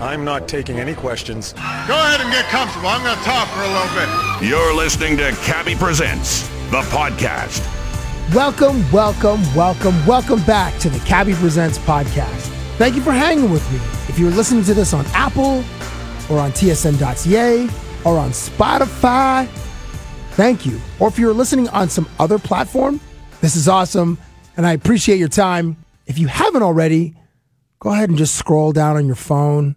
I'm not taking any questions. Go ahead and get comfortable. I'm going to talk for a little bit. You're listening to Cabbie Presents, the podcast. Welcome, welcome, welcome, welcome back to the Cabbie Presents podcast. Thank you for hanging with me. If you're listening to this on Apple or on tsn.ca or on Spotify, thank you. Or if you're listening on some other platform, this is awesome and I appreciate your time. If you haven't already, go ahead and just scroll down on your phone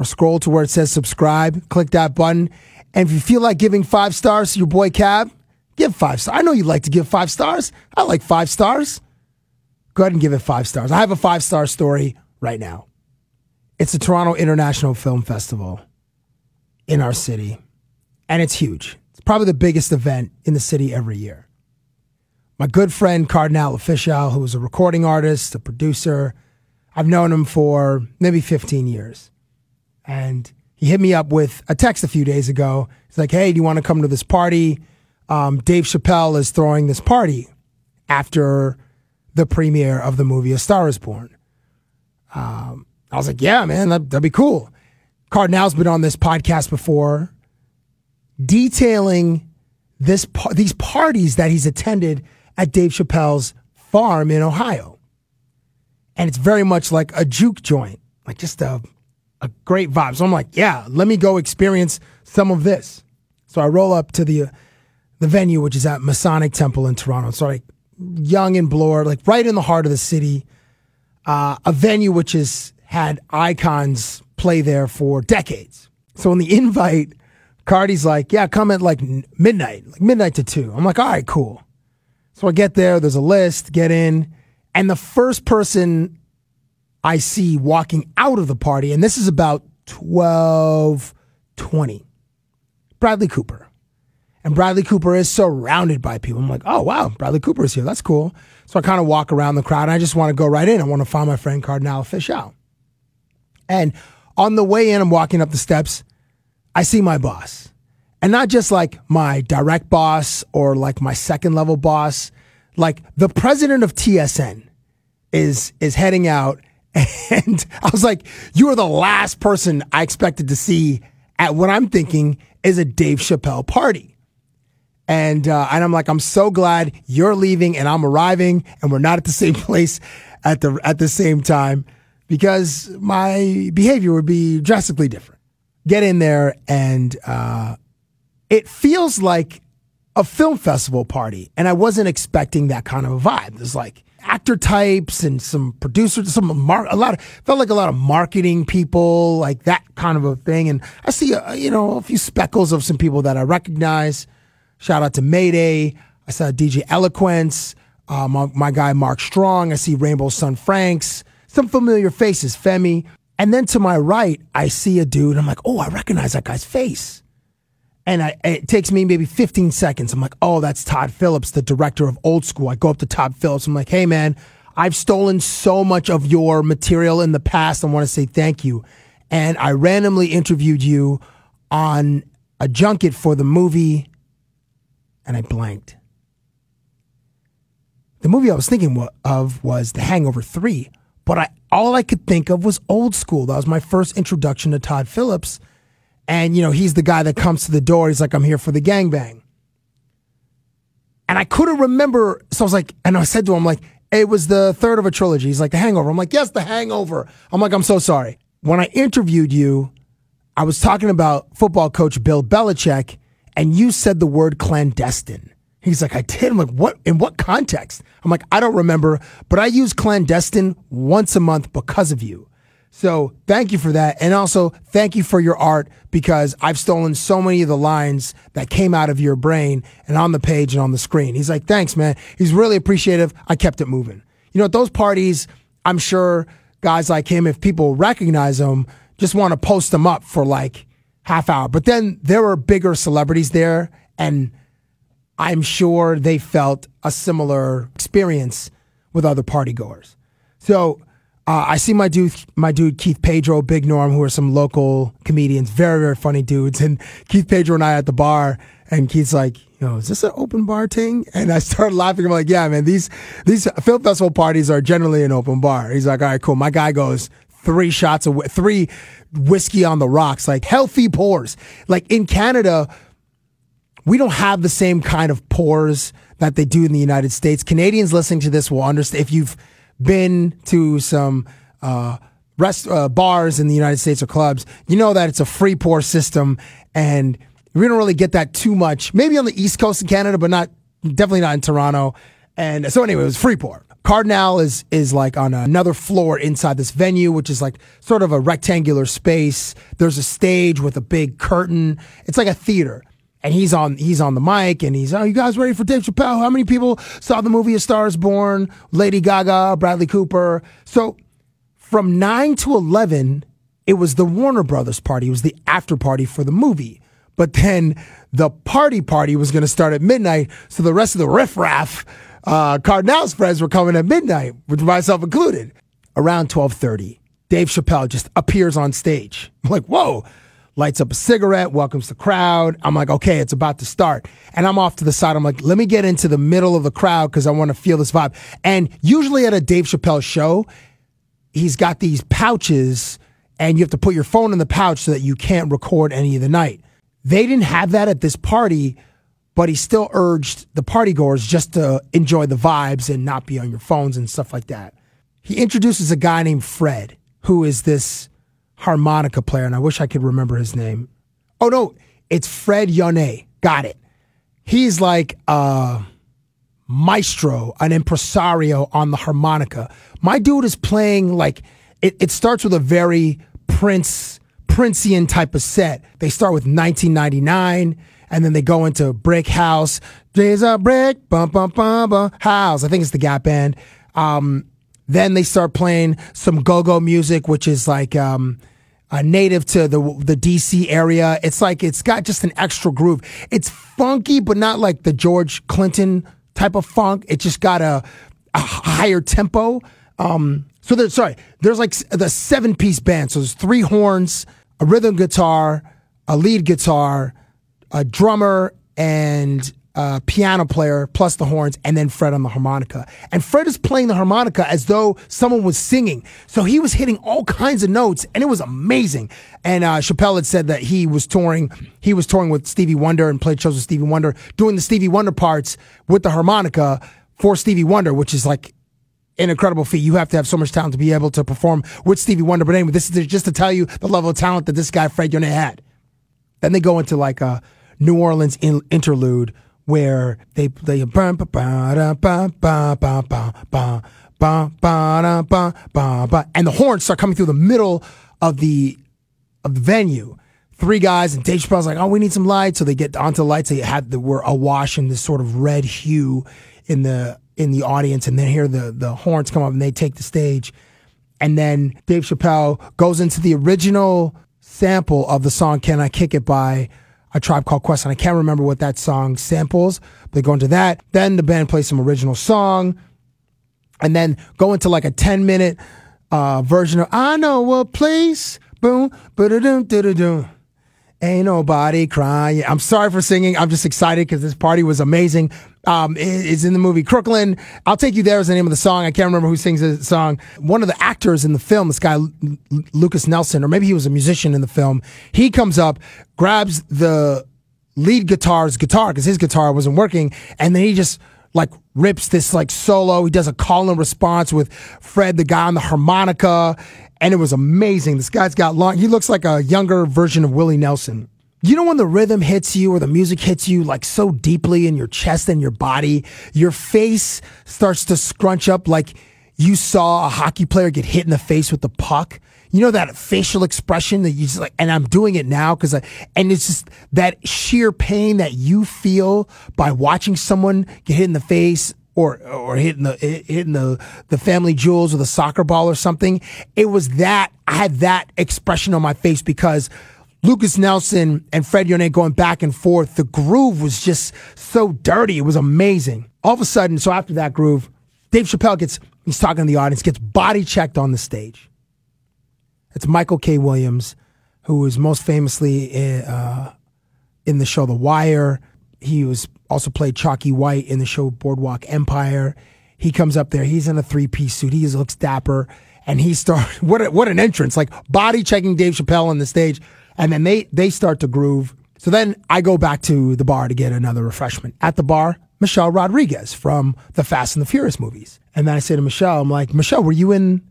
or scroll to where it says subscribe, click that button. And if you feel like giving five stars to your boy Cab, give five stars. I know you like to give five stars. I like five stars. Go ahead and give it five stars. I have a five star story right now. It's the Toronto International Film Festival in our city, and it's huge. It's probably the biggest event in the city every year. My good friend Cardinal Offishall, who is a recording artist, a producer, I've known him for maybe 15 years. And he hit me up with a text a few days ago. He's like, hey, do you want to come to this party? Um, Dave Chappelle is throwing this party after the premiere of the movie A Star is Born. Um, I was like, yeah, man, that, that'd be cool. Cardinal's been on this podcast before, detailing this these parties that he's attended at Dave Chappelle's farm in Ohio. And it's very much like a juke joint, like just a, a great vibe. So I'm like, yeah, let me go experience some of this. So I roll up to the the venue, which is at Masonic Temple in Toronto. So like Yonge and Bloor, like right in the heart of the city. Uh, a venue which has had icons play there for decades. So in the invite, Cardi's like, yeah, come at like midnight, like midnight to two. I'm like, all right, cool. So I get there, there's a list, get in, and the first person I see walking out of the party, and this is about 1220. Bradley Cooper. And Bradley Cooper is surrounded by people. I'm like, oh, wow, Bradley Cooper is here. That's cool. So I kind of walk around the crowd and I just want to go right in. I want to find my friend Cardinal Offishall. And on the way in, I'm walking up the steps. I see my boss. And not just like my direct boss or like my second level boss, like the president of TSN is is heading out and I was like, you are the last person I expected to see at what I'm thinking is a Dave Chappelle party. And uh, and I'm like, I'm so glad you're leaving and I'm arriving, and we're not at the same place at the at the same time because my behavior would be drastically different. Get in there, and uh, it feels like a film festival party, and I wasn't expecting that kind of a vibe. There's like actor types and some producers, some mar- a lot of felt like a lot of marketing people, like that kind of a thing. And I see, uh, you know, a few speckles of some people that I recognize. Shout out to Mayday. I saw DJ Eloquence, uh, my, my, guy Mark Strong. I see Rainbow Sun Francks, some familiar faces, Femi. And then to my right, I see a dude. I'm like, oh, I recognize that guy's face. And I, it takes me maybe 15 seconds. I'm like, oh, that's Todd Phillips, the director of Old School. I go up to Todd Phillips. I'm like, hey, man, I've stolen so much of your material in the past. I want to say thank you. And I randomly interviewed you on a junket for the movie, and I blanked. The movie I was thinking of was The Hangover 3, but I all I could think of was Old School. That was my first introduction to Todd Phillips. And, you know, he's the guy that comes to the door. He's like, I'm here for the gangbang. And I couldn't remember. So I was like, and I said to him, like, it was the third of a trilogy. He's like, The Hangover. I'm like, yes, The Hangover. I'm like, I'm so sorry. When I interviewed you, I was talking about football coach Bill Belichick, and you said the word clandestine. He's like, I did. I'm like, what? In what context? I'm like, I don't remember, but I use clandestine once a month because of you. So thank you for that. And also thank you for your art because I've stolen so many of the lines that came out of your brain and on the page and on the screen. He's like, thanks, man. He's really appreciative. I kept it moving. You know, at those parties, I'm sure guys like him, if people recognize him, just want to post them up for like half hour. But then there were bigger celebrities there, and I'm sure they felt a similar experience with other party goers. So uh, I see my dude, my dude Keith Pedro, Big Norm, who are some local comedians, very very funny dudes. And Keith Pedro and I at the bar, and Keith's like, "Yo, is this an open bar thing?" And I started laughing. I'm like, "Yeah, man, these these film festival parties are generally an open bar." He's like, "All right, cool." My guy goes three shots of three whiskey on the rocks, like healthy pours. Like in Canada, we don't have the same kind of pours that they do in the United States. Canadians listening to this will understand if you've been to some uh, rest uh, bars in the United States or clubs, you know that it's a free pour system, and we don't really get that too much. Maybe on the East Coast of Canada, but not definitely not in Toronto. And so anyway, it was free pour. Cardinal is is like on another floor inside this venue, which is like sort of a rectangular space. There's a stage with a big curtain. It's like a theater. And he's on he's on the mic and he's, oh, you guys ready for Dave Chappelle? How many people saw the movie A Star is Born? Lady Gaga, Bradley Cooper. So from nine to eleven, it was the Warner Brothers party. It was the after party for the movie. But then the party party was going to start at midnight. So the rest of the riffraff, uh, Cardinals friends were coming at midnight, with myself included. Around 1230, Dave Chappelle just appears on stage. I'm like, whoa, lights up a cigarette, welcomes the crowd. I'm like, okay, it's about to start. And I'm off to the side. I'm like, let me get into the middle of the crowd because I want to feel this vibe. And usually at a Dave Chappelle show, he's got these pouches and you have to put your phone in the pouch so that you can't record any of the night. They didn't have that at this party, but he still urged the partygoers just to enjoy the vibes and not be on your phones and stuff like that. He introduces a guy named Fred, who is this harmonica player, and I wish I could remember his name. Oh no, it's Fred Yonnet. Got it. He's like a maestro, an impresario on the harmonica. My dude is playing like it, it starts with a very Prince Princian type of set. They start with 1999 and then they go into Brick House. There's a brick, bum, bum, bum, bum, house. I think it's the Gap Band. Um, then they start playing some go-go music, which is like um, uh, native to the the DC area. It's like it's got just an extra groove. It's funky, but not like the George Clinton type of funk. It just got a, a higher tempo. Um, so there's sorry, there's like the seven piece band. So there's three horns, a rhythm guitar, a lead guitar, a drummer, and a piano player, plus the horns, and then Fred on the harmonica. And Fred is playing the harmonica as though someone was singing. So he was hitting all kinds of notes, and it was amazing. And uh, Chappelle had said that he was touring. He was touring with Stevie Wonder and played shows with Stevie Wonder, doing the Stevie Wonder parts with the harmonica for Stevie Wonder, which is like an incredible feat. You have to have so much talent to be able to perform with Stevie Wonder. But anyway, this is just to tell you the level of talent that this guy Fred Yonnet had. Then they go into like a New Orleans in, interlude where they ba ba ba and the horns start coming through the middle of the of the venue. Three guys and Dave Chappelle's like, oh, we need some lights. So they get onto the lights. They had the were awash in this sort of red hue in the in the audience, and then hear the the horns come up and they take the stage. And then Dave Chappelle goes into the original sample of the song "Can I Kick It" by a tribe called Quest, and I can't remember what that song samples. But they go into that. Then the band plays some original song, and then go into like a ten minute uh, version of "I Know a Place." Boom, ba-da-dum, da-da-dum. Ain't nobody crying. I'm sorry for singing. I'm just excited because this party was amazing. Um, it's in the movie Crooklyn. I'll take you there is the name of the song. I can't remember who sings the song. One of the actors in the film, this guy Lu- Lu- Lukas Nelson, or maybe he was a musician in the film. He comes up, grabs the lead guitar's guitar because his guitar wasn't working, and then he just like rips this like solo. He does a call and response with Fred, the guy on the harmonica, and it was amazing. This guy's got long. He looks like a younger version of Willie Nelson. You know when the rhythm hits you or the music hits you like so deeply in your chest and your body, your face starts to scrunch up like you saw a hockey player get hit in the face with the puck. You know that facial expression that you just like, and I'm doing it now because I, and it's just that sheer pain that you feel by watching someone get hit in the face or or hitting the hitting the the family jewels with a soccer ball or something. It was that I had that expression on my face because Lukas Nelson and Fred Yonnet going back and forth. The groove was just so dirty. It was amazing. All of a sudden, so after that groove, Dave Chappelle gets he's talking to the audience, gets body checked on the stage. It's Michael K. Williams, who is most famously in, uh, in the show The Wire. He was also played Chalky White in the show Boardwalk Empire. He comes up there. He's in a three piece suit. He looks dapper, and he starts. What what an entrance! Like body checking Dave Chappelle on the stage, and then they they start to groove. So then I go back to the bar to get another refreshment. At the bar, Michelle Rodriguez from the Fast and the Furious movies, and then I say to Michelle, I'm like, Michelle, were you in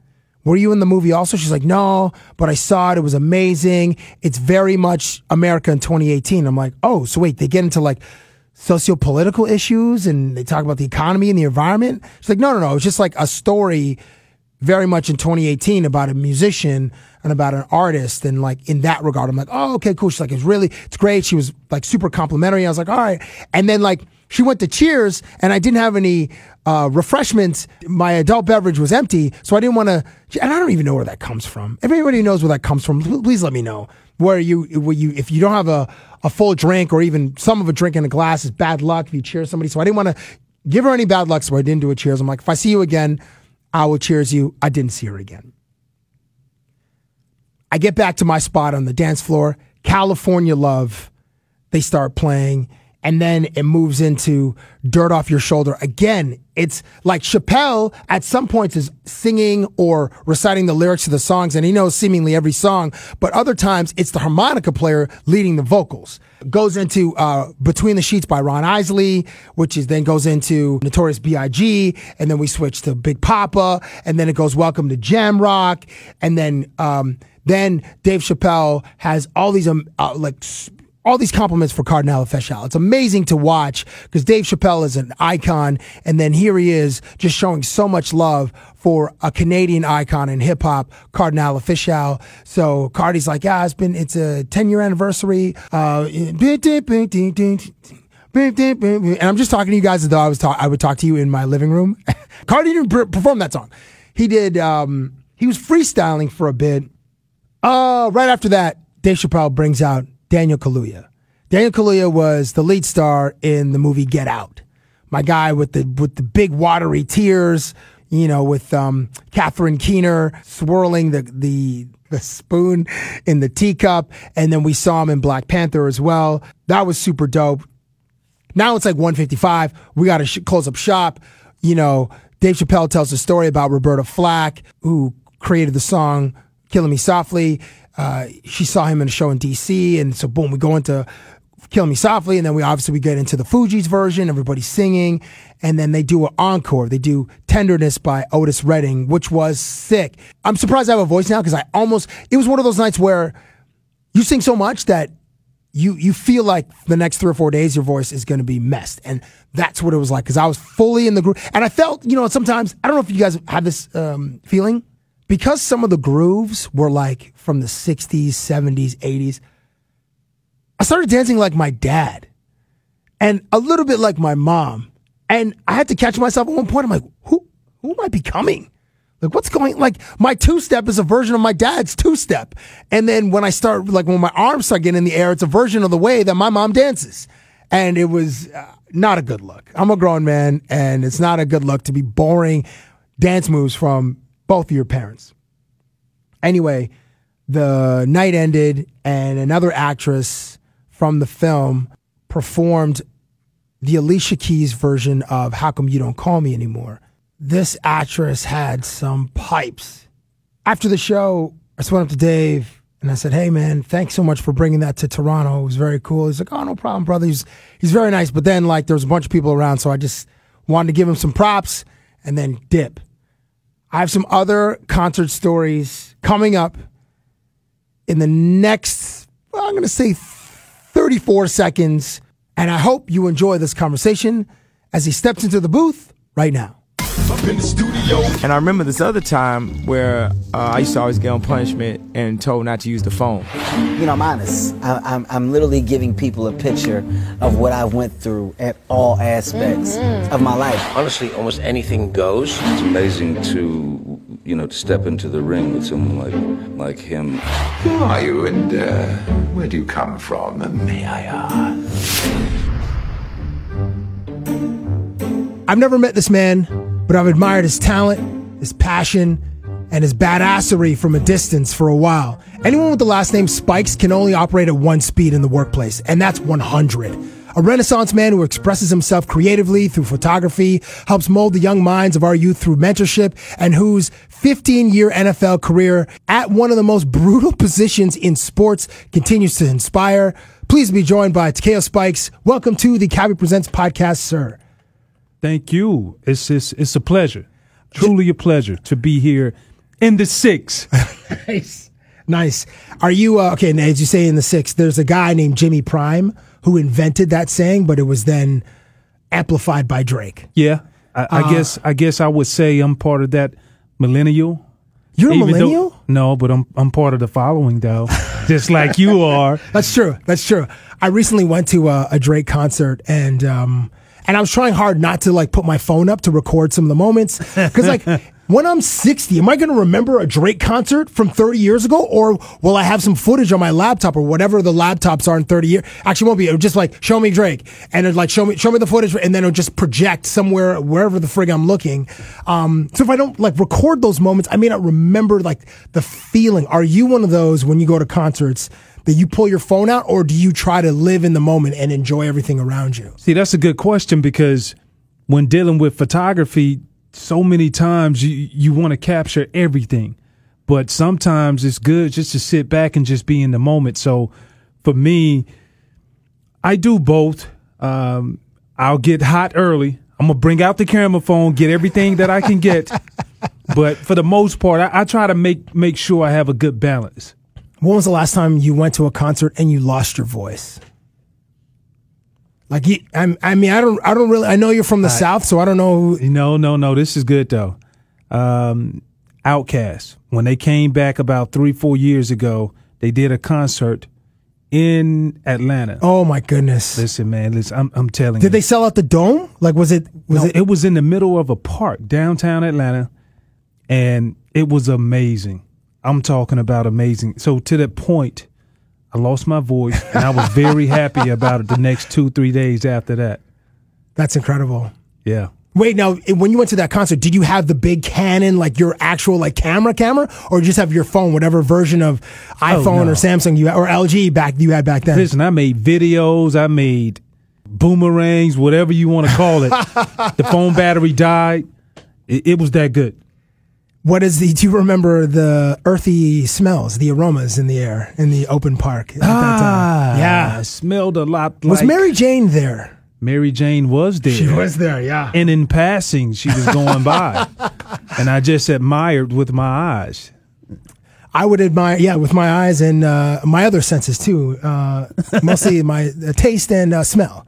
were you in the movie also? She's like, no, but I saw it. It was amazing. It's very much America in 2018. I'm like, oh, so wait, they get into like socio-political issues and they talk about the economy and the environment. She's like, no, no, no. It's just like a story very much in 2018 about a musician and about an artist and like in that regard. I'm like, oh, okay, cool. She's like, it's really, it's great. She was like super complimentary. I was like, all right. And then like she went to Cheers and I didn't have any uh, refreshments. My adult beverage was empty. So I didn't want to, and I don't even know where that comes from. Everybody knows where that comes from. Please let me know where you, where you, if you don't have a, a full drink or even some of a drink in a glass is bad luck if you cheers somebody. So I didn't want to give her any bad luck. So I didn't do a cheers. I'm like, if I see you again, I will cheers you. I didn't see her again. I get back to my spot on the dance floor. California Love, they start playing and then it moves into dirt off your shoulder. Again, it's like Chappelle at some points is singing or reciting the lyrics to the songs, and he knows seemingly every song, but other times it's the harmonica player leading the vocals. Goes into uh, Between the Sheets by Ron Isley, which is then goes into Notorious B.I.G., and then we switch to Big Poppa, and then it goes Welcome to Jam Rock, and then um, then Dave Chappelle has all these um, uh, like all these compliments for Cardinal Offishall. It's amazing to watch because Dave Chappelle is an icon, and then here he is just showing so much love for a Canadian icon in hip hop, Cardinal Offishall. So Cardi's like, yeah, it's been it's a 10 year anniversary. Uh, and I'm just talking to you guys as though I was talk- I would talk to you in my living room. Cardi didn't per- perform that song. He did. Um, he was freestyling for a bit. Uh, right after that, Dave Chappelle brings out Daniel Kaluuya. Daniel Kaluuya was the lead star in the movie Get Out. My guy with the with the big watery tears, you know, with um, Catherine Keener swirling the the the spoon in the teacup, and then we saw him in Black Panther as well. That was super dope. Now it's like 155. We got to sh- close up shop. You know, Dave Chappelle tells a story about Roberta Flack, who created the song "Killing Me Softly." Uh, she saw him in a show in DC, and so boom, we go into Kill Me Softly, and then we obviously we get into the Fugees version, everybody's singing, and then they do an encore. They do Tenderness by Otis Redding, which was sick. I'm surprised I have a voice now because I almost it was one of those nights where you sing so much that you you feel like the next three or four days your voice is going to be messed, and that's what it was like because I was fully in the group, and I felt you know sometimes I don't know if you guys have this um, feeling because some of the grooves were like from the 60s, 70s, 80s. I started dancing like my dad and a little bit like my mom. And I had to catch myself at one point. I'm like, who, who am I becoming? Like, what's going, like, my two step is a version of my dad's two step. And then when I start, like, when my arms start getting in the air, it's a version of the way that my mom dances. And it was uh, not a good look. I'm a grown man, and it's not a good look to be boring dance moves from both of your parents. Anyway, the night ended, and another actress from the film performed the Alicia Keys version of How Come You Don't Call Me Anymore. This actress had some pipes. After the show, I just went up to Dave and I said, Hey, man, thanks so much for bringing that to Toronto. It was very cool. He's like, Oh, no problem, brother. He's, he's very nice. But then, like, there was a bunch of people around, so I just wanted to give him some props and then dip. I have some other concert stories coming up in the next, well, I'm going to say 34 seconds. And I hope you enjoy this conversation as he steps into the booth right now. And I remember this other time where uh, I used to always get on punishment and told not to use the phone. You know, I'm honest. I, I'm, I'm literally giving people a picture of what I went through at all aspects of my life. Honestly, almost anything goes. It's amazing to, you know, to step into the ring with someone like like him. Who are you and uh, where do you come from, may I ask? I've never met this man, but I've admired his talent, his passion, and his badassery from a distance for a while. Anyone with the last name Spikes can only operate at one speed in the workplace, and that's 100. A renaissance man who expresses himself creatively through photography, helps mold the young minds of our youth through mentorship, and whose 15 year NFL career at one of the most brutal positions in sports continues to inspire. Please be joined by Takeo Spikes. Welcome to the Cabbie Presents podcast, sir. Thank you. It's, it's it's a pleasure, truly a pleasure to be here in the six. nice, nice. Are you uh, okay? As you say in the six, there's a guy named Jimmy Prime who invented that saying, but it was then amplified by Drake. Yeah, I, I Uh, guess I guess I would say I'm part of that millennial. You're a Even though- millennial? no, but I'm I'm part of the following though, just like you are. That's true. That's true. I recently went to a, a Drake concert and um and I was trying hard not to like put my phone up to record some of the moments because like when I'm 60, am I going to remember a Drake concert from 30 years ago, or will I have some footage on my laptop or whatever the laptops are in 30 years? Actually, it won't be. It'll just like show me Drake, and it'll like show me show me the footage, and then it'll just project somewhere wherever the frig I'm looking. Um, so if I don't like record those moments, I may not remember like the feeling. Are you one of those when you go to concerts? That you pull your phone out or do you try to live in the moment and enjoy everything around you? See, that's a good question because when dealing with photography, so many times you you want to capture everything, but sometimes it's good just to sit back and just be in the moment. So for me, I do both. Um, I'll get hot early. I'm gonna bring out the camera phone, get everything that I can get. but for the most part, I, I try to make make sure I have a good balance. When was the last time you went to a concert and you lost your voice? Like, you, I mean, I don't, I don't really. I know you're from the I- south, so I don't know. Who, No, no, no. This is good though. Um, OutKast when they came back about three, four years ago, they did a concert in Atlanta. oh my goodness! Listen, man, listen, I'm, I'm telling you. Did you. they sell out the dome? Like, was it? Was No, it? it was in the middle of a park downtown Atlanta, and it was amazing. I'm talking about amazing. So to that point, I lost my voice, and I was very happy about it the next two, three days after that. That's incredible. Yeah. Wait, now when you went to that concert, did you have the big Canon, like your actual like camera, camera, or just have your phone, whatever version of oh, iPhone Oh, no. or Samsung you had, or LG back you had back then? Listen, I made videos, I made boomerangs, whatever you want to call it. the phone battery died. It, it was that good. What is the? Do you remember the earthy smells, the aromas in the air in the open park at that time? Ah, yeah, I smelled a lot Like was Mary Jane there? Mary Jane was there. She was there. Yeah. And in passing, she was going by. and I just admired with my eyes. I would admire, yeah, with my eyes and uh, my other senses too, uh, mostly my uh, taste and uh, smell.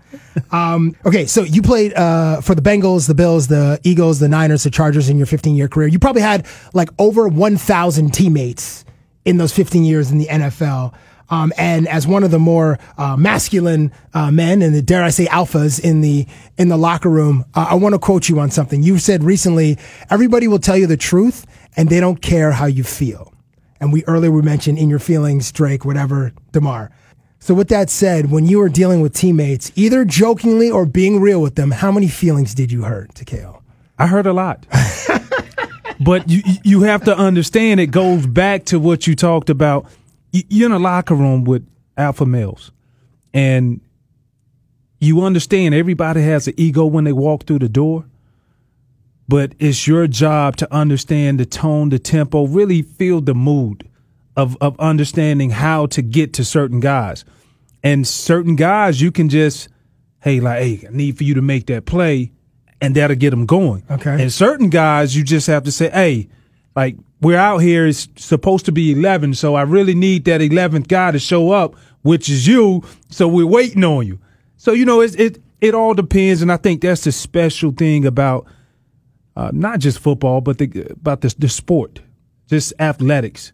Um, okay, so you played uh, for the Bengals, the Bills, the Eagles, the Niners, the Chargers in your 15 year career. You probably had like over 1,000 teammates in those 15 years in the NFL. Um, and as one of the more uh, masculine uh, men, and the, dare I say alphas in the in the locker room, uh, I want to quote you on something. You said recently, "Everybody will tell you the truth, and they don't care how you feel." And we earlier we mentioned in your feelings, Drake, whatever, Demar. So with that said, when you were dealing with teammates, either jokingly or being real with them, how many feelings did you hurt, Takeo? I hurt a lot. but you you have to understand it goes back to what you talked about. You're in a locker room with alpha males, and you understand everybody has an ego when they walk through the door. But it's your job to understand the tone, the tempo, really feel the mood of of understanding how to get to certain guys. And certain guys, you can just, hey, like, hey, I need for you to make that play, and that'll get them going. Okay. And certain guys, you just have to say, hey, like, we're out here, it's supposed to be 11, so I really need that 11th guy to show up, which is you, so we're waiting on you. So, you know, it, it, it all depends, and I think that's the special thing about uh, not just football, but the, about the, the sport, just athletics,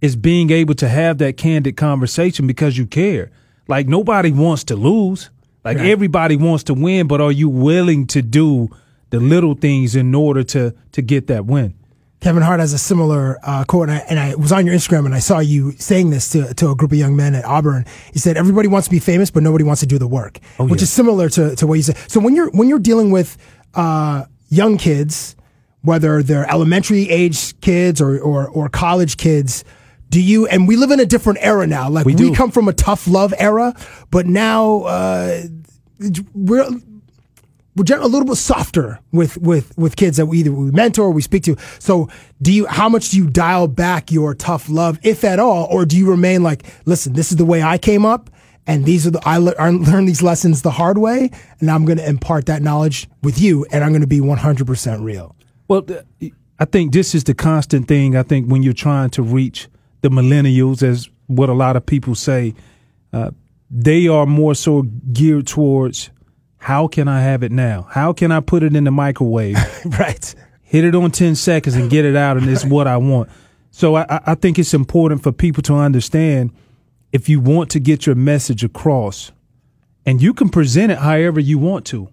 is being able to have that candid conversation because you care. Like nobody wants to lose. Like Right. everybody wants to win, but are you willing to do the little things in order to to get that win? Kevin Hart has a similar uh, quote, and I, and I was on your Instagram and I saw you saying this to, to a group of young men at Auburn. He said, "Everybody wants to be famous, but nobody wants to do the work," Oh, which yeah. is similar to, to what you said. So when you're when you're dealing with uh, young kids, whether they're elementary age kids or, or or college kids, do you? And we live in a different era now. Like we, do. come from a tough love era, but now uh, we're we're a little bit softer with with with kids that we either we mentor or we speak to. So, do you how much do you dial back your tough love, if at all, or do you remain like, listen, this is the way I came up, and these are the I, le- I learned these lessons the hard way, and I'm going to impart that knowledge with you, and I'm going to be 100 percent real. Well, I think this is the constant thing. I think when you're trying to reach the millennials, as what a lot of people say, uh, they are more so geared towards how can I have it now? How can I put it in the microwave? right. Hit it on 10 seconds and get it out, and it's what I want. So I- I think it's important for people to understand if you want to get your message across, and you can present it however you want to.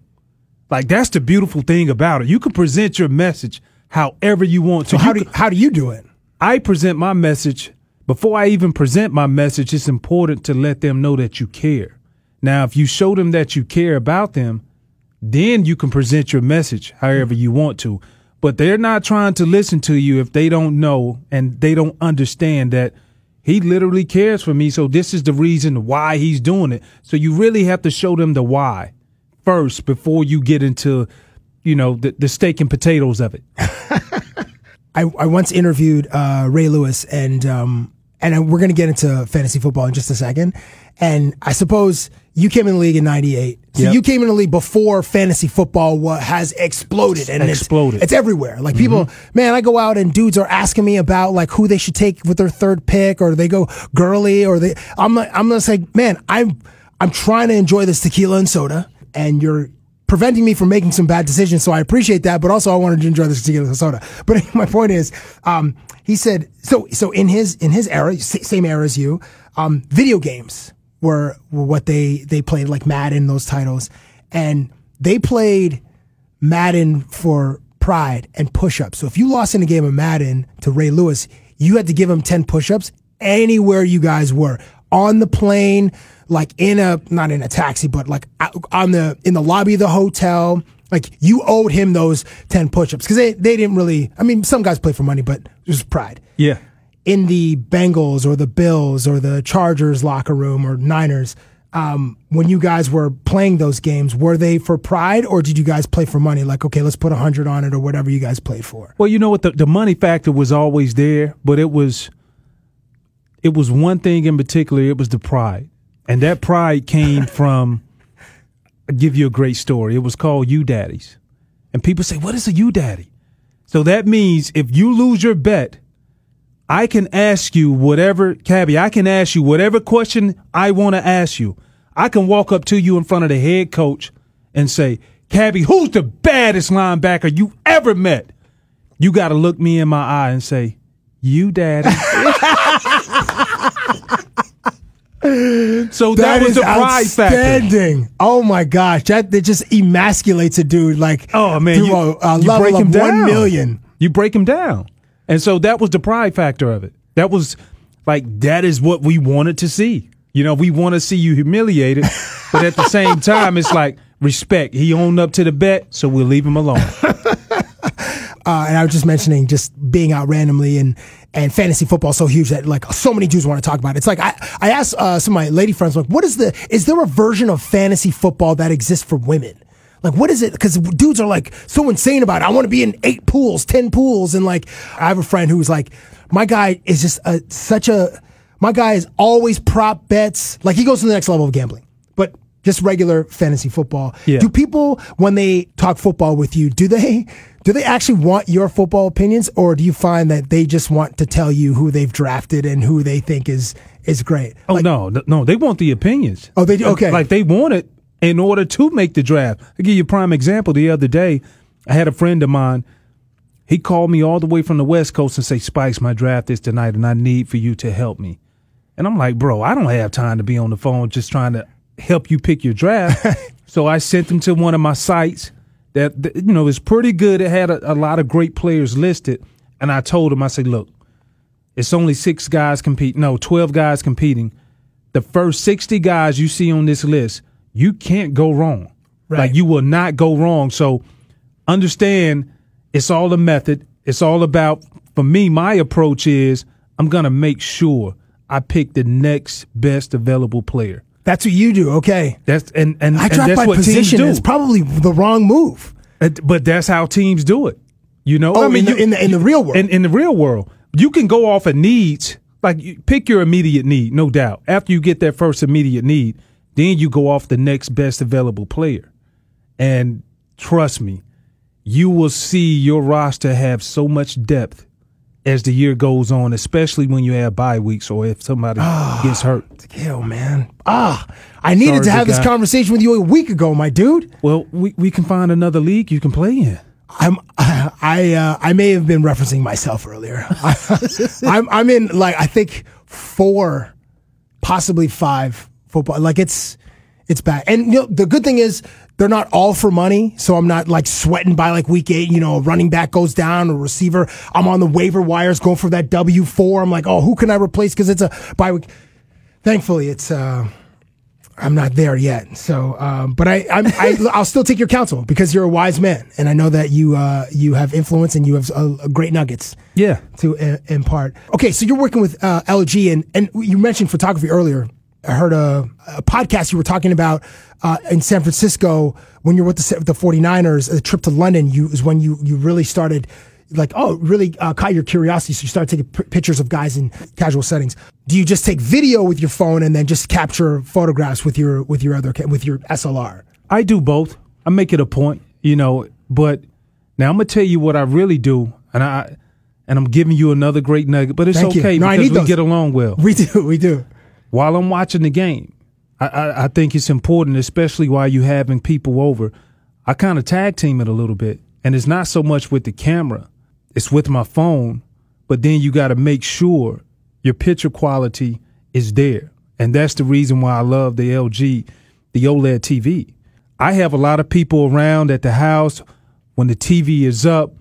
Like that's the beautiful thing about it. You can present your message however you want to. So how do can- how do you do it? I present my message before I even present my message. It's important to let them know that you care. Now, if you show them that you care about them, then you can present your message however you want to. But they're not trying to listen to you if they don't know and they don't understand that he literally cares for me. So this is the reason why he's doing it. So you really have to show them the why first before you get into, you know, the, the steak and potatoes of it. I, I once interviewed uh, Ray Lewis, and um, and we're going to get into fantasy football in just a second. And I suppose you came in the league in '98, so Yep. you came in the league before fantasy football has exploded, and Exploded. It's, everywhere. Like people, man, I go out and dudes are asking me about like who they should take with their third pick, or they go girly, or they. I'm like, I'm gonna say, man, I'm I'm trying to enjoy this tequila and soda, and you're preventing me from making some bad decisions. So I appreciate that, but also I wanted to enjoy this tequila and soda. But my point is, um, he said, so so in his in his era, same era as you, um, video games were, were what they they played like Madden, those titles, and they played Madden for pride and push-ups. So if you lost in a game of Madden to Ray Lewis, you had to give him 10 push-ups anywhere you guys were. On the plane, like in a not in a taxi, but like on the in the lobby of the hotel. Like you owed him those 10 push-ups because they, they didn't really I mean some guys play for money, but it was pride Yeah. In the Bengals or the Bills or the Chargers locker room or Niners, um, when you guys were playing those games, were they for pride or did you guys play for money? Like, okay, let's put a hundred on it or whatever you guys played for. Well, you know what? The, the money factor was always there, but it was it was one thing in particular. It was the pride, and that pride came from. I'll give you a great story. It was called "You Daddies," and people say, "What is a You Daddy?" So that means if you lose your bet, I can ask you whatever, Cabbie. I can ask you whatever question I want to ask you. I can walk up to you in front of the head coach and say, Cabbie, who's the baddest linebacker you ever met? You got to look me in my eye and say, You, daddy. so that, was is the pride factor. outstanding. Oh my gosh, that, that just emasculates a dude like Oh man, you, a, a you break him down. one million. You break him down, and so that was the pride factor of it. That was like that is what we wanted to see. You know, we want to see you humiliated, but at the same time, it's like respect. He owned up to the bet, so we'll leave him alone. Uh, and I was just mentioning just being out randomly and and fantasy football so huge that like so many dudes want to talk about it. It's like I I asked uh, some of my lady friends like, what is the is there a version of fantasy football that exists for women? Like what is it? Because dudes are like so insane about it. I want to be in eight pools, ten pools, and like I have a friend who's like, my guy is just a, such a my guy is always prop bets. Like he goes to the next level of gambling, but just regular fantasy football. Yeah. Do people when they talk football with you, do they do they actually want your football opinions or do you find that they just want to tell you who they've drafted and who they think is is great? Oh no, no, they want the opinions. Oh, they do? Okay. Like they want it in order to make the draft. I give you a prime example. The other day, I had a friend of mine He called me all the way from the West Coast and say, Spice, my draft is tonight and I need for you to help me. And I'm like, bro, I don't have time to be on the phone just trying to help you pick your draft. so I sent him to one of my sites that, that, you know, is pretty good. It had a, a lot of great players listed. And I told him, I said, look, it's only six guys competing. No, 12 guys competing. The first 60 guys you see on this list, you can't go wrong. Right. Like you will not go wrong. So understand it's all a method. It's all about, for me, my approach is I'm going to make sure I pick the next best available player. That's what you do, okay? That's and and, I and that's by what position. It's probably the wrong move. But- But that's how teams do it. You know, Oh, I mean, in the- you- in the- in the real world. In, in the real world, you can go off of needs. Like, you pick your immediate need, no doubt. After you get that first immediate need, then you go off the next best available player. And trust me, you will see your roster have so much depth as the year goes on, especially when you have bye weeks or if somebody gets hurt. Hell, man. Ah, I needed Sorry, to have this guy. conversation with you a week ago, my dude. Well, we, we can find another league you can play in. I'm I uh, I may have been referencing myself earlier. I'm I'm in like I think four, possibly five football. Like it's it's bad. And you know the good thing is they're not all for money, so I'm not like sweating by like week eight. You know, a running back goes down, a receiver. I'm on the waiver wires going for that W four. I'm like, oh, who can I replace? Because it's a bye week. Thankfully, it's. uh I'm not there yet. So, um, but I, I'm, I, I'll still take your counsel because you're a wise man, and I know that you, uh, you have influence and you have uh, great nuggets. Yeah. To uh, impart. Okay, so you're working with uh, LG, and and you mentioned photography earlier. I heard a, a podcast you were talking about uh, in San Francisco when you were with the, the 49ers. A trip to London, you is when you you really started. Like oh, really uh, caught your curiosity, so you started taking p- pictures of guys in casual settings. Do you just take video with your phone and then just capture photographs with your with your other with your SLR? I do both. I make it a point, you know. But now I'm gonna tell you what I really do, and I and I'm giving you another great nugget. But it's Thank okay No, I because need we those. get along well. We do, we do. While I'm watching the game, I, I, I think it's important, especially while you having people over. I kind of tag team it a little bit, and it's not so much with the camera; it's with my phone. But then you got to make sure your picture quality is there, and that's the reason why I love the LG, the OLED TV. I have a lot of people around at the house when the TV is up.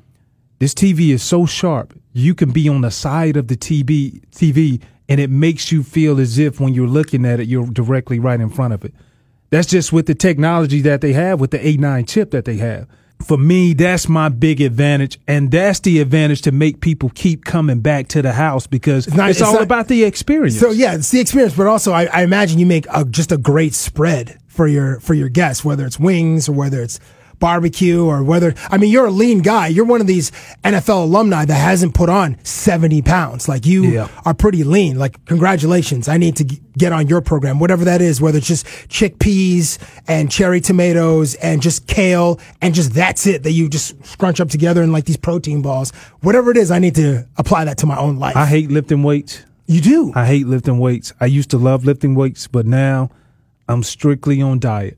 This TV is so sharp. You can be on the side of the TV, TV, and it makes you feel as if when you're looking at it, you're directly right in front of it. That's just with the technology that they have, with the A9 chip that they have. For me, that's my big advantage, and that's the advantage to make people keep coming back to the house because it's, not- it's all not- about the experience. So yeah, it's the experience, but also I, I imagine you make a, just a great spread for your for your guests, whether it's wings or whether it's barbecue or whether I mean you're a lean guy. You're one of these NFL alumni that hasn't put on 70 pounds. Like you Yeah. are pretty lean. Like congratulations. I need to g- get on your program, whatever that is, whether it's just chickpeas and cherry tomatoes and just kale and just that's it that you just scrunch up together in like these protein balls. Whatever it is, I need to apply that to my own life. I hate lifting weights. You do? I hate lifting weights. I used to love lifting weights, but now I'm strictly on diet.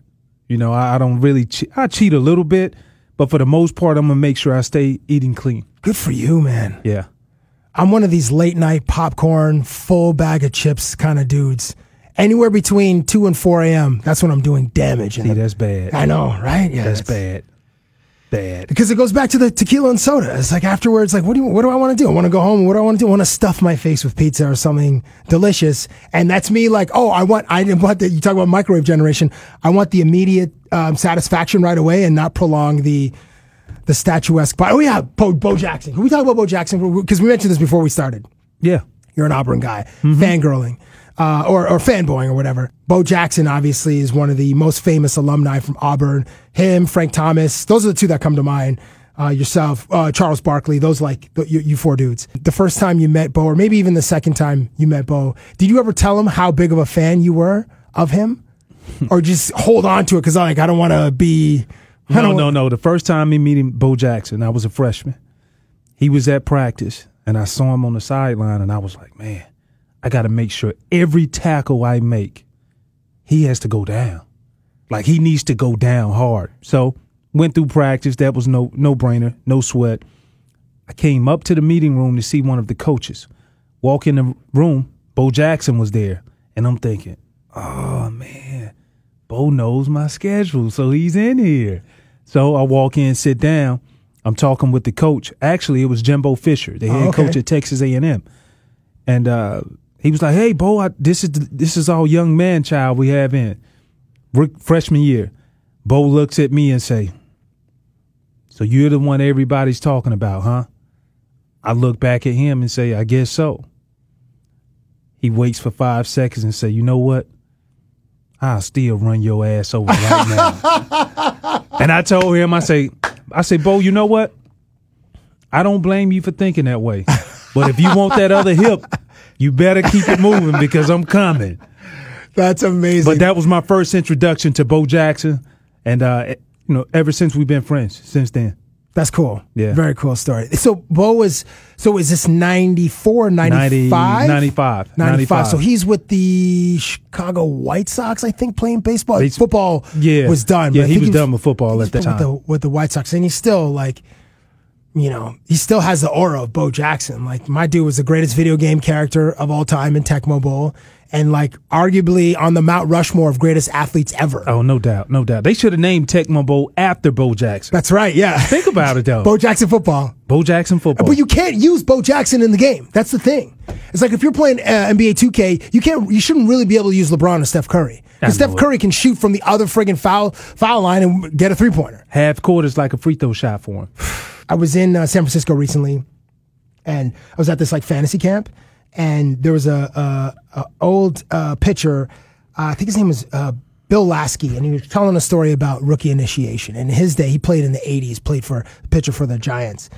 You know, I, I don't really che- I cheat a little bit, but for the most part, I'm gonna make sure I stay eating clean. Good for you, man. Yeah. I'm one of these late night popcorn, full bag of chips kind of dudes. Anywhere between 2 and 4 a.m., that's when I'm doing damage. See, the- that's bad. I know, right? Yeah, that's it's- bad. Bad. Because it goes back to the tequila and soda. It's like afterwards, like, what do you, what do I want to do? I want to go home. What do I want to do? I want to stuff my face with pizza or something delicious. And that's me like, oh, I want, I didn't want that. You talk about microwave generation. I want the immediate um, satisfaction right away and not prolong the, the statuesque. But, oh yeah, Bo, Bo Jackson. Can we talk about Bo Jackson? Because we mentioned this before we started. Yeah. You're an Auburn guy, fangirling, uh, or, or fanboying or whatever. Bo Jackson obviously is one of the most famous alumni from Auburn. Him, Frank Thomas, those are the two that come to mind. Uh, yourself, uh, Charles Barkley, those like the, you, you four dudes. The first time you met Bo, or maybe even the second time you met Bo, did you ever tell him how big of a fan you were of him, or just hold on to it because I'm like I don't want to be. I No, don't no, no. The first time me meeting Bo Jackson, I was a freshman. He was at practice, and I saw him on the sideline, and I was like, man, I got to make sure every tackle I make, he has to go down. Like he needs to go down hard. So went through practice. That was no no brainer, no sweat. I came up to the meeting room to see one of the coaches. Walk in the room, Bo Jackson was there, and I'm thinking, oh man, Bo knows my schedule, so he's in here. So I walk in, sit down. I'm talking with the coach. Actually, it was Jimbo Fisher, the head Oh, okay. coach at Texas A&M, and uh, he was like, "Hey, Bo, I, this is this is our young man child we have in freshman year." Bo looks at me and say, "So you're the one everybody's talking about, huh?" I look back at him and say, "I guess so." He waits for five seconds and say, "You know what? I'll still run your ass over right now." and I told him, I say, I say, Bo, you know what? I don't blame you for thinking that way. But if you want that other hip, you better keep it moving because I'm coming. That's amazing. But that was my first introduction to Bo Jackson. And, uh, you know, ever since we've been friends since then. That's cool. Yeah. Very cool story. So Bo was, so is this 94, 95? 95. 95. So he's with the Chicago White Sox, I think, playing baseball. He's- football yeah. was done. Yeah, but I he was done with football at the still time. With the, with the White Sox. And he's still like, you know, he still has the aura of Bo Jackson. Like, my dude was the greatest video game character of all time in Tecmo Bowl. And like, arguably on the Mount Rushmore of greatest athletes ever. Oh, no doubt. No doubt. They should have named Tecmo Bowl after Bo Jackson. That's right. Yeah. Think about it, though. Bo Jackson football. Bo Jackson football. But you can't use Bo Jackson in the game. That's the thing. It's like if you're playing uh, NBA 2K, you can't. You shouldn't really be able to use LeBron or Steph Curry because Steph it. Curry can shoot from the other friggin' foul foul line and get a three pointer. Half court is like a free throw shot for him. I was in uh, San Francisco recently, and I was at this like fantasy camp, and there was a, a, a old uh, pitcher. Uh, I think his name was uh, Bill Laskey, and he was telling a story about rookie initiation. In his day, he played in the '80s, played for pitcher for the Giants,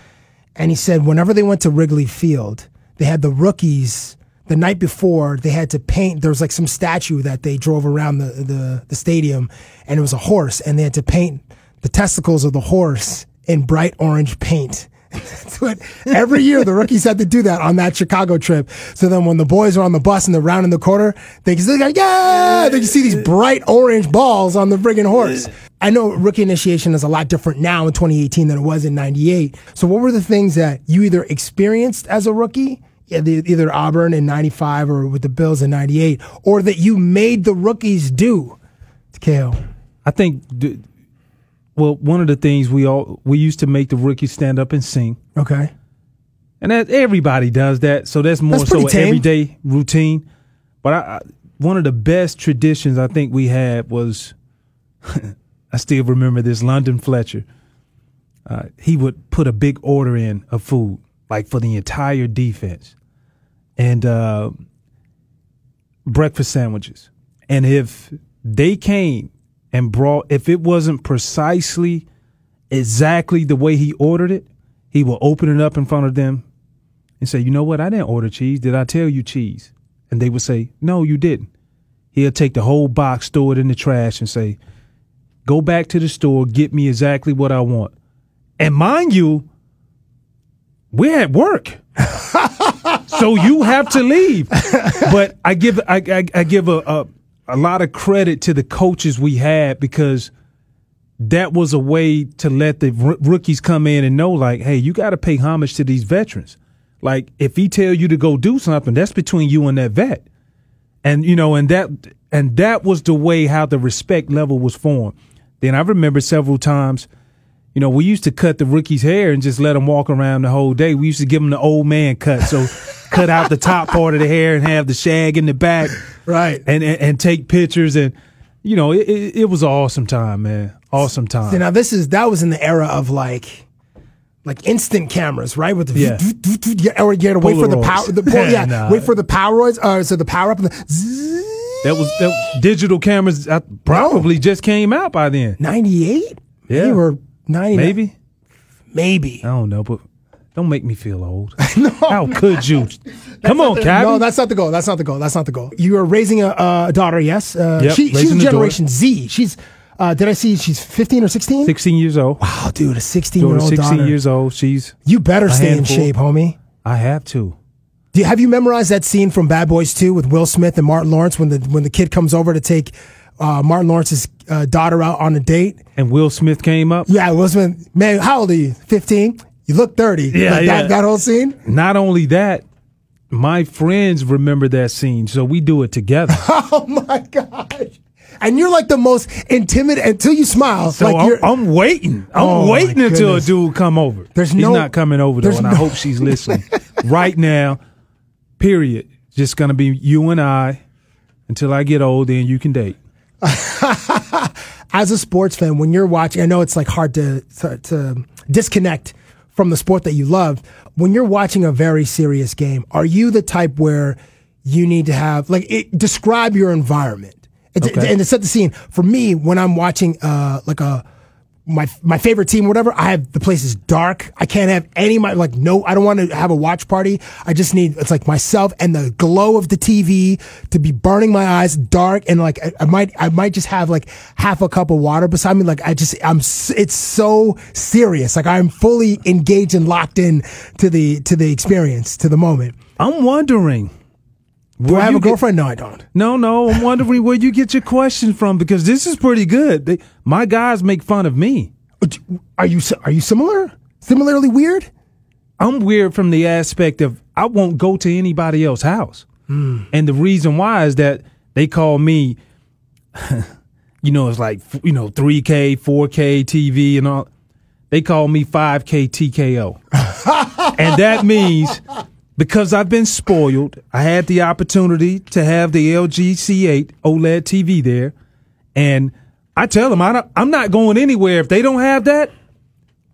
and he said whenever they went to Wrigley Field, they had the rookies. The night before, they had to paint. There was like some statue that they drove around the, the, the stadium, and it was a horse, and they had to paint the testicles of the horse in bright orange paint. That's what every year the rookies had to do that on that Chicago trip. So then when the boys are on the bus and they're rounding the corner, they can like, yeah, they can see these bright orange balls on the friggin' horse. I know rookie initiation is a lot different now in 2018 than it was in 98. So what were the things that you either experienced as a rookie, either Auburn in 95 or with the Bills in 98, or that you made the rookies do? KO. I think, well, one of the things we all we used to make the rookies stand up and sing, Okay. and that everybody does that. So that's more That's so an everyday routine. But I, I, one of the best traditions I think we had was, I still remember this London Fletcher. Uh, he would put a big order in of food, like for the entire defense, and uh, breakfast sandwiches. And if they came and brought, if it wasn't precisely exactly the way he ordered it, he will open it up in front of them and say, You know what? I didn't order cheese. Did I tell you cheese? And they would say, No, you didn't. He'll take the whole box, throw it in the trash, and say, Go back to the store, get me exactly what I want. And mind you, we're at work. so you have to leave. But I give I, I, I give a, a a lot of credit to the coaches we had because that was a way to let the r- rookies come in and know like, hey, you got to pay homage to these veterans. Like if he tell you to go do something, that's between you and that vet. And you know, and that and that was the way how the respect level was formed. Then I remember several times, you know, we used to cut the rookies' hair and just let them walk around the whole day. We used to give them the old man cut, so cut out the top part of the hair and have the shag in the back, right? And and, and take pictures and, you know, it, it, it was an awesome time, man, awesome time. See, now this is that was in the era of like like instant cameras, right? With the Yeah. yeah, or you had to wait for the power. The, pol- yeah, Nah. wait for the Polaroids. Uh, so the power up. And the zzz, That was that, digital cameras uh, probably just came out by then. 98? Yeah. You were 90. Maybe. Maybe. I don't know, but don't make me feel old. How could you? Come on, That's not the- Cabbie. No, that's not the goal. That's not the goal. That's not the goal. You are raising a, a daughter, yes. Uh, Yep, she, she's raising a a Generation Z. She's. Uh, did I see she's 15 or 16? 16 years old. Wow, dude, a 16 year old 16 daughter. years old. She's You better stay handful. in shape, homie. I have to. Do you, have you memorized that scene from Bad Boys 2 with Will Smith and Martin Lawrence when the when the kid comes over to take uh, Martin Lawrence's uh, daughter out on a date? And Will Smith came up. Yeah, Will Smith. Man, how old are you? 15? You look 30. Yeah, Like yeah. That, that whole scene? Not only that, my friends remember that scene, so we do it together. Oh my gosh. And you're like the most intimidated until you smile. So like I'm, you're, I'm waiting. I'm Oh, waiting until a dude come over. There's He's no- not coming over though, and I hope she's listening right now. Period. Just gonna be you and I until I get old. Then you can date. as a sports fan, when you're watching, I know it's like hard to, to to disconnect from the sport that you love. When you're watching a very serious game, are you the type where you need to have like it, describe your environment Okay. and to set the scene? For me, when I'm watching uh like a my my favorite team, whatever, I have the place is dark. I can't have any my like no. I don't want to have a watch party. I just need it's like myself and the glow of the TV to be burning my eyes, dark and like I, I might I might just have like half a cup of water beside me. Like I just I'm it's so serious. Like I'm fully engaged and locked in to the to the experience to the moment. I'm wondering. Do I have a get- girlfriend? No, I don't. No, no. I'm wondering where you get your question from because this is pretty good. They, my guys make fun of me. Are you are you similar? Similarly weird? I'm weird from the aspect of I won't go to anybody else's house. Hmm. And the reason why is that they call me, you know, it's like, you know, 3K, 4K TV and all. They call me 5K TKO. and that means because I've been spoiled, I had the opportunity to have the LG C8 OLED TV there. And I tell them I don't, I'm not going anywhere. If they don't have that,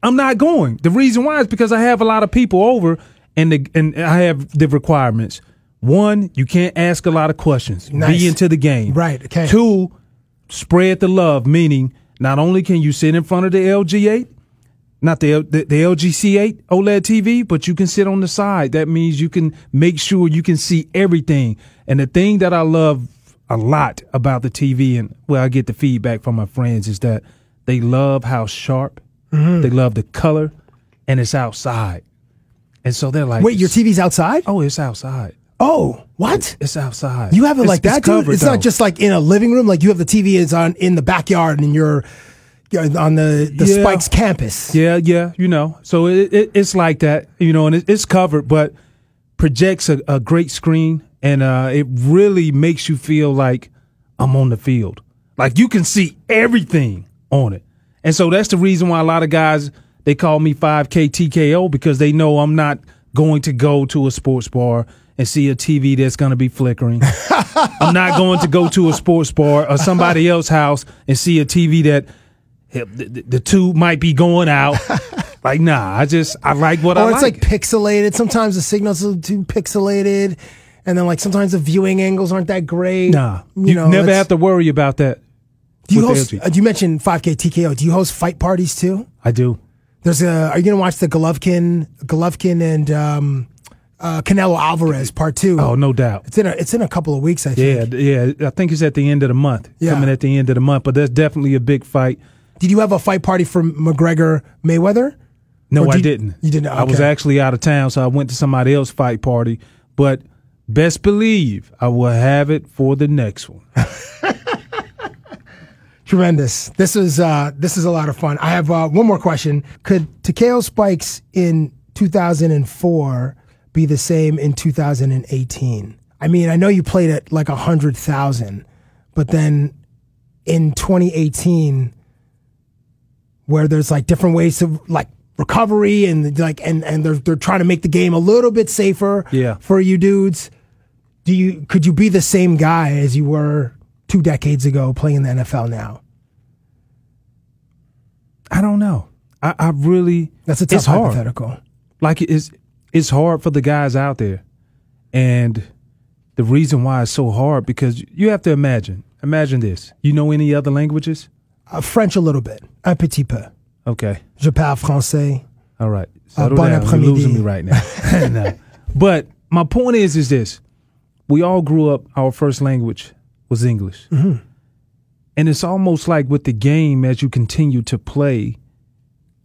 I'm not going. The reason why is because I have a lot of people over and the, and I have the requirements. One, you can't ask a lot of questions. Nice. Be into the game. Right, okay. Two, spread the love, meaning not only can you sit in front of the LG8, not the, the the LG C8 OLED TV, but you can sit on the side. That means you can make sure you can see everything. And the thing that I love a lot about the TV and where I get the feedback from my friends is that they love how sharp, Mhm. they love the color, and it's outside. And so they're like, Wait, your TV's outside? Oh, it's outside. Oh, what? It's outside. You have it It's- like that, it's dude? It's though. not just like in a living room. Like you have the TV is on in the backyard and you're on the the Yeah. Spikes campus. Yeah, yeah, you know. So it, it, it's like that, you know, and it, it's covered, but projects a, a great screen, and uh, it really makes you feel like I'm on the field. Like you can see everything on it, and so that's the reason why a lot of guys they call me 5K TKO because they know I'm not going to go to a sports bar and see a TV that's going to be flickering. I'm not going to go to a sports bar or somebody else's house and see a TV that the, the, the tube might be going out. like, nah, I just I like what I or like. it's like pixelated. Sometimes the signals are too pixelated, and then like sometimes the viewing angles aren't that great. nah, you, you, know, never have to worry about that. Do you host? Uh, you mentioned 5K TKO. Do you host fight parties too? I do. There's a. Are you gonna watch the Golovkin, Golovkin and um, uh, Canelo Alvarez part two? Oh, no doubt. It's in a. It's in a couple of weeks. I think. Yeah, yeah. I think it's at the end of the month. Yeah. Coming at the end of the month, but that's definitely a big fight. Did you have a fight party for McGregor Mayweather? No, Or I did- didn't. You didn't. I was actually out of town, so I went to somebody else's fight party. But best believe I will have it for the next one. Tremendous. This is uh, this is a lot of fun. I have uh, one more question. Could Takeo Spikes in 2004 be the same in 2018? I mean, I know you played at like a hundred thousand, but then in 2018, where there's like different ways to like recovery and like and and they're they're trying to make the game a little bit safer Yeah. for you dudes. Do you could you be the same guy as you were two decades ago playing the NFL now? I don't know. I, I really That's a tough it's hard. hypothetical. Like it's it's hard for the guys out there, and the reason why it's so hard because you have to imagine. Imagine this. You know any other languages? Uh, French a little bit, un petit peu. Okay. Je parle français. All right. Uh, bon. You're losing me right now. No. But my point is, is this: we all grew up. Our first language was English, Mhm. and it's almost like with the game as you continue to play.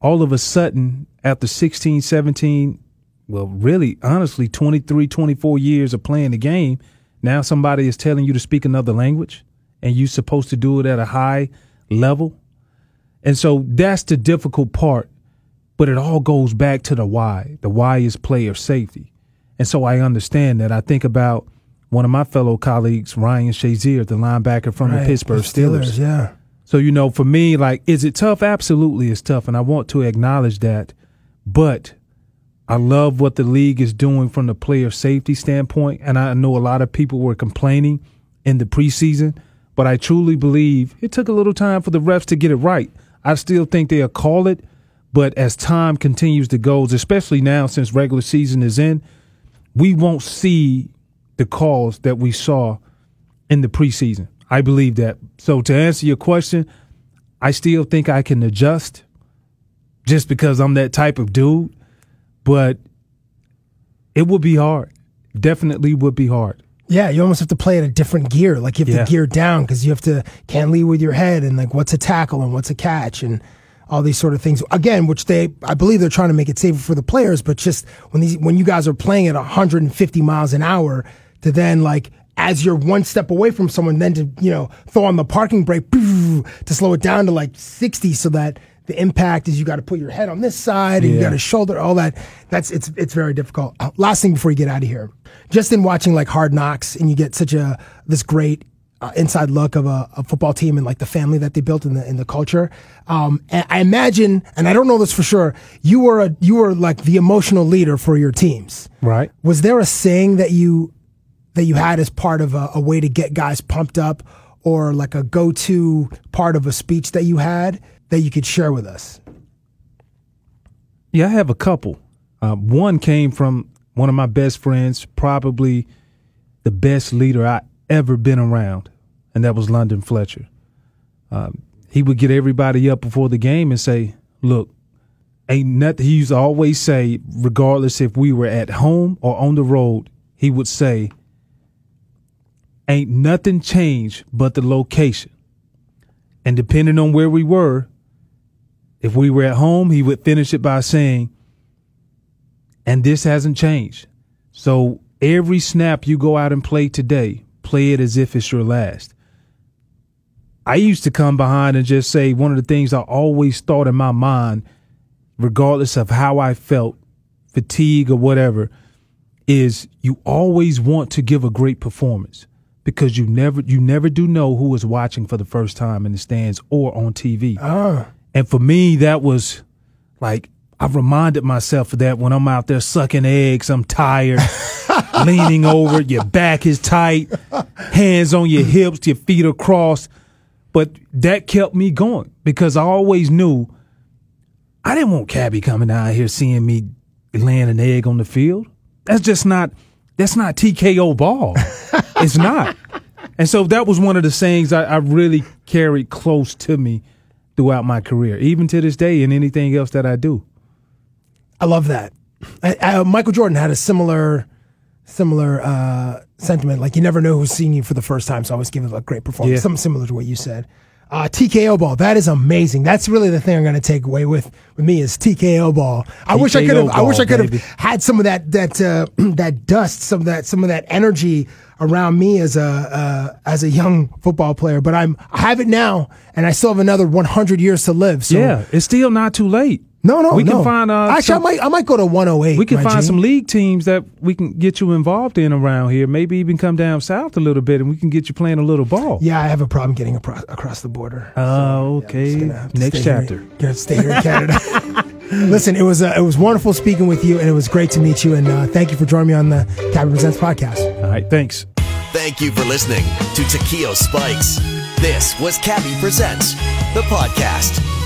All of a sudden, after 16, 17, well, really, honestly, 23, 24 years of playing the game, now somebody is telling you to speak another language, and you're supposed to do it at a high level. And so that's the difficult part. but it all goes back to the why. The why is player safety. And so I understand that. I think about one of my fellow colleagues, Ryan Shazier, the linebacker from Right, the Pittsburgh the Steelers, Steelers. yeah. So, you know, for me, like, is it tough? Absolutely, it's tough. And I want to acknowledge that. But I love what the league is doing from the player safety standpoint. And I know a lot of people were complaining in the preseason, but I truly believe it took a little time for the refs to get it right. I still think they'll call it, but as time continues to go, especially now since regular season is in, we won't see the calls that we saw in the preseason. I believe that. So to answer your question, I still think I can adjust just because I'm that type of dude, but it would be hard. Definitely would be hard. Yeah, you almost have to play at a different gear. Like you have Yeah. to gear down because you have to can't lead with your head and like what's a tackle and what's a catch and all these sort of things. Again, which they I believe they're trying to make it safer for the players, but just when these when you guys are playing at 150 miles an hour to then like as you're one step away from someone, then to you know throw on the parking brake to slow it down to like 60 so that the impact is you got to put your head on this side and you Yeah. got to shoulder all that. That's it's it's very difficult. Uh, Last thing before you get out of here, just in watching like Hard Knocks, and you get such a this great uh, inside look of a, a football team and like the family that they built in the in the culture. Um, and I imagine, and I don't know this for sure, you were a you were like the emotional leader for your teams. Right. Was there a saying that you that you had as part of a, a way to get guys pumped up, or like a go to part of a speech that you had that you could share with us? Yeah, I have a couple. Uh, one came from one of my best friends, probably the best leader I ever been around, and that was London Fletcher. Um, he would get everybody up before the game and say, "Look, ain't nothing." He used to always say, regardless if we were at home or on the road, he would say, "Ain't nothing changed but the location." And depending on where we were, if we were at home, he would finish it by saying, and this hasn't changed. So every snap you go out and play today, play it as if it's your last. I used to come behind and just say one of the things I always thought in my mind, regardless of how I felt, fatigue or whatever, is you always want to give a great performance because you never you never do know who is watching for the first time in the stands or on TV. Ah. And for me, that was like I've reminded myself of that when I'm out there sucking eggs. I'm tired, leaning over, your back is tight, hands on your hips, your feet are crossed. But that kept me going because I always knew I didn't want Cabbie coming down here seeing me laying an egg on the field. That's just not that's not TKO ball. it's not. And so that was one of the sayings I, I really carried close to me throughout my career, even to this day, and anything else that I do. I love that. I, I, Michael Jordan had a similar, similar uh, sentiment. Like you never know who's seeing you for the first time, so always give it a great performance. Yeah. Something similar to what you said. Uh, TKO ball. That is amazing. That's really the thing I'm going to take away with with me is TKO ball. I wish I could have. I wish I could have had some of that that uh, that dust, some of that some of that energy around me as a uh, as a young football player. But I'm I have it now, and I still have another 100 years to live. So yeah, it's still not too late. No, no, we no. can find. Uh, Actually, some- I might I might go to 108. we can my find some league teams that we can get you involved in around here. Maybe even come down south a little bit, and we can get you playing a little ball. Yeah, I have a problem getting across, across the border. Oh, okay. have to Next stay here- chapter. Gonna stay here in Canada. Listen, it was uh, it was wonderful speaking with you, and it was great to meet you. And uh, thank you for joining me on the Cabbie Presents podcast. All right, thanks. Thank you for listening to Takeo Spikes. This was Cabbie Presents, the podcast.